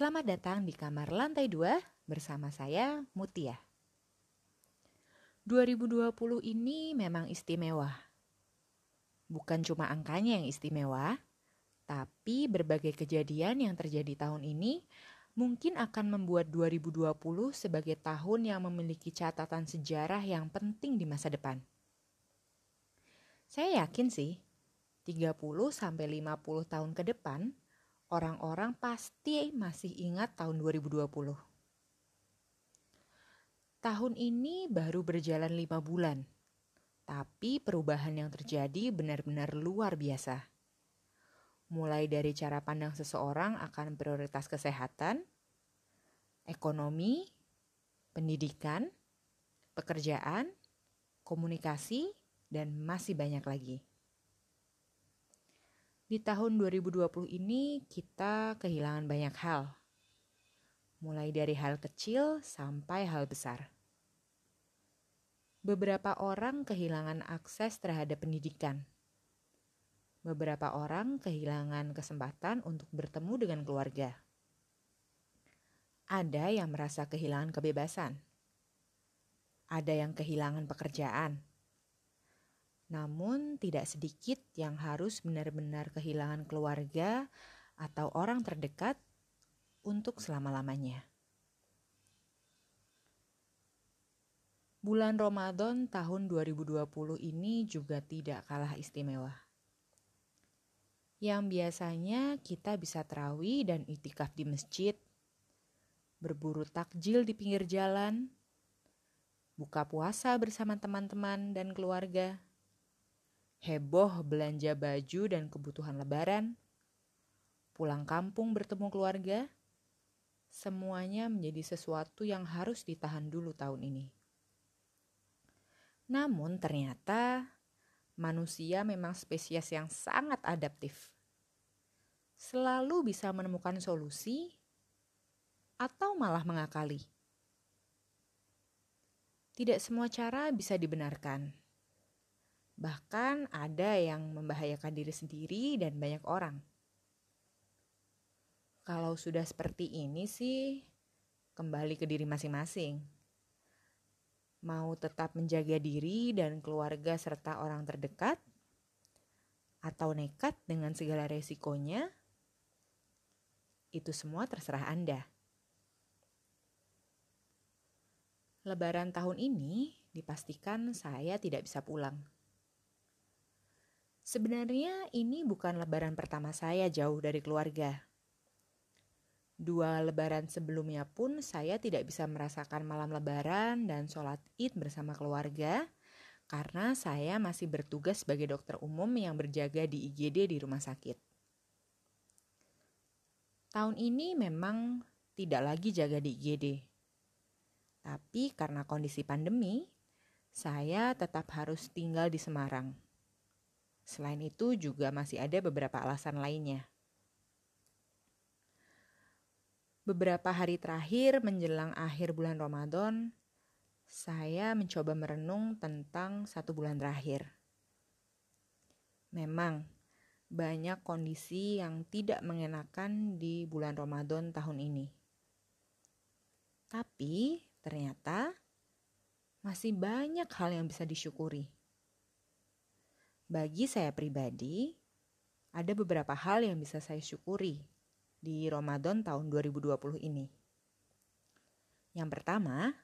Selamat datang di kamar lantai 2 bersama saya Mutia. 2020 ini memang istimewa. Bukan cuma angkanya yang istimewa, tapi berbagai kejadian yang terjadi tahun ini mungkin akan membuat 2020 sebagai tahun yang memiliki catatan sejarah yang penting di masa depan. Saya yakin sih, 30 sampai 50 tahun ke depan, orang-orang pasti masih ingat tahun 2020. Tahun ini baru berjalan lima bulan, tapi perubahan yang terjadi benar-benar luar biasa. Mulai dari cara pandang seseorang akan prioritas kesehatan, ekonomi, pendidikan, pekerjaan, komunikasi, dan masih banyak lagi. Di tahun 2020 ini kita kehilangan banyak hal. Mulai dari hal kecil sampai hal besar. Beberapa orang kehilangan akses terhadap pendidikan. Beberapa orang kehilangan kesempatan untuk bertemu dengan keluarga. Ada yang merasa kehilangan kebebasan. Ada yang kehilangan pekerjaan namun, tidak sedikit yang harus benar-benar kehilangan keluarga atau orang terdekat untuk selama-lamanya. Bulan Ramadan tahun 2020 ini juga tidak kalah istimewa. Yang biasanya kita bisa terawih dan itikaf di masjid, berburu takjil di pinggir jalan, buka puasa bersama teman-teman dan keluarga, heboh belanja baju dan kebutuhan lebaran, pulang kampung bertemu keluarga, semuanya menjadi sesuatu yang harus ditahan dulu tahun ini. Namun ternyata manusia memang spesies yang sangat adaptif. Selalu bisa menemukan solusi atau malah mengakali. Tidak semua cara bisa dibenarkan Bahkan ada yang membahayakan diri sendiri dan banyak orang. Kalau sudah seperti ini sih, kembali ke diri masing-masing. Mau tetap menjaga diri dan keluarga serta orang terdekat, atau nekat dengan segala resikonya, itu semua terserah Anda. Lebaran tahun ini dipastikan saya tidak bisa pulang. Sebenarnya ini bukan lebaran pertama saya jauh dari keluarga. Dua lebaran sebelumnya pun saya tidak bisa merasakan malam lebaran dan sholat id bersama keluarga karena saya masih bertugas sebagai dokter umum yang berjaga di IGD di rumah sakit. Tahun ini memang tidak lagi jaga di IGD. Tapi karena kondisi pandemi, saya tetap harus tinggal di Semarang. Selain itu juga masih ada beberapa alasan lainnya. Beberapa hari terakhir menjelang akhir bulan Ramadan, saya mencoba merenung tentang satu bulan terakhir. Memang banyak kondisi yang tidak mengenakan di bulan Ramadan tahun ini. Tapi ternyata masih banyak hal yang bisa disyukuri. Bagi saya pribadi, ada beberapa hal yang bisa saya syukuri di Ramadan tahun 2020 ini. Yang pertama,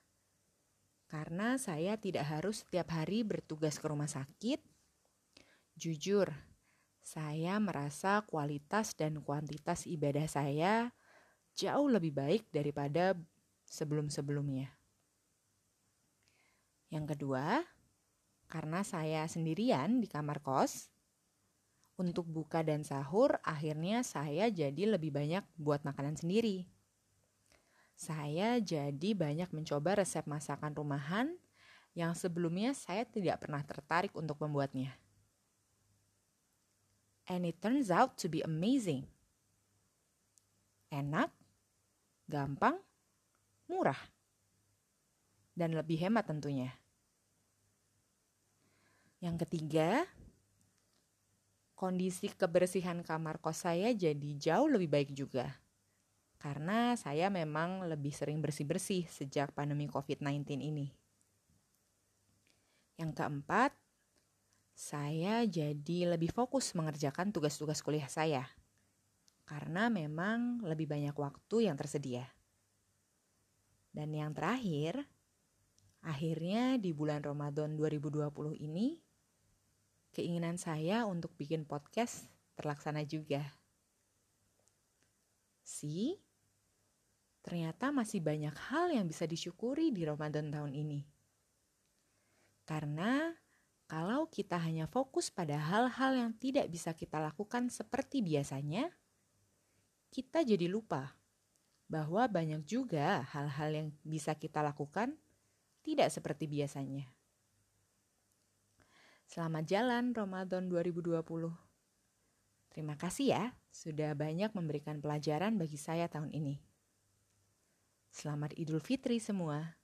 karena saya tidak harus setiap hari bertugas ke rumah sakit, jujur, saya merasa kualitas dan kuantitas ibadah saya jauh lebih baik daripada sebelum-sebelumnya. Yang kedua, karena saya sendirian di kamar kos, untuk buka dan sahur akhirnya saya jadi lebih banyak buat makanan sendiri. Saya jadi banyak mencoba resep masakan rumahan yang sebelumnya saya tidak pernah tertarik untuk membuatnya. And it turns out to be amazing. Enak, gampang, murah, dan lebih hemat tentunya. Yang ketiga, kondisi kebersihan kamar kos saya jadi jauh lebih baik juga. karena saya memang lebih sering bersih-bersih sejak pandemi COVID-19 ini. Yang keempat, saya jadi lebih fokus mengerjakan tugas-tugas kuliah saya karena memang lebih banyak waktu yang tersedia. Dan yang terakhir, akhirnya di bulan Ramadan 2020 ini, keinginan saya untuk bikin podcast terlaksana juga. Si, ternyata masih banyak hal yang bisa disyukuri di Ramadan tahun ini. Karena kalau kita hanya fokus pada hal-hal yang tidak bisa kita lakukan seperti biasanya, kita jadi lupa bahwa banyak juga hal-hal yang bisa kita lakukan tidak seperti biasanya. Selamat jalan Ramadan 2020. Terima kasih ya sudah banyak memberikan pelajaran bagi saya tahun ini. Selamat Idul Fitri semua.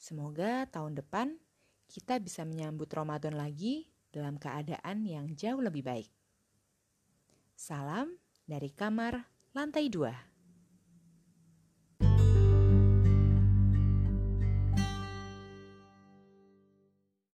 Semoga tahun depan kita bisa menyambut Ramadan lagi dalam keadaan yang jauh lebih baik. Salam dari kamar lantai dua.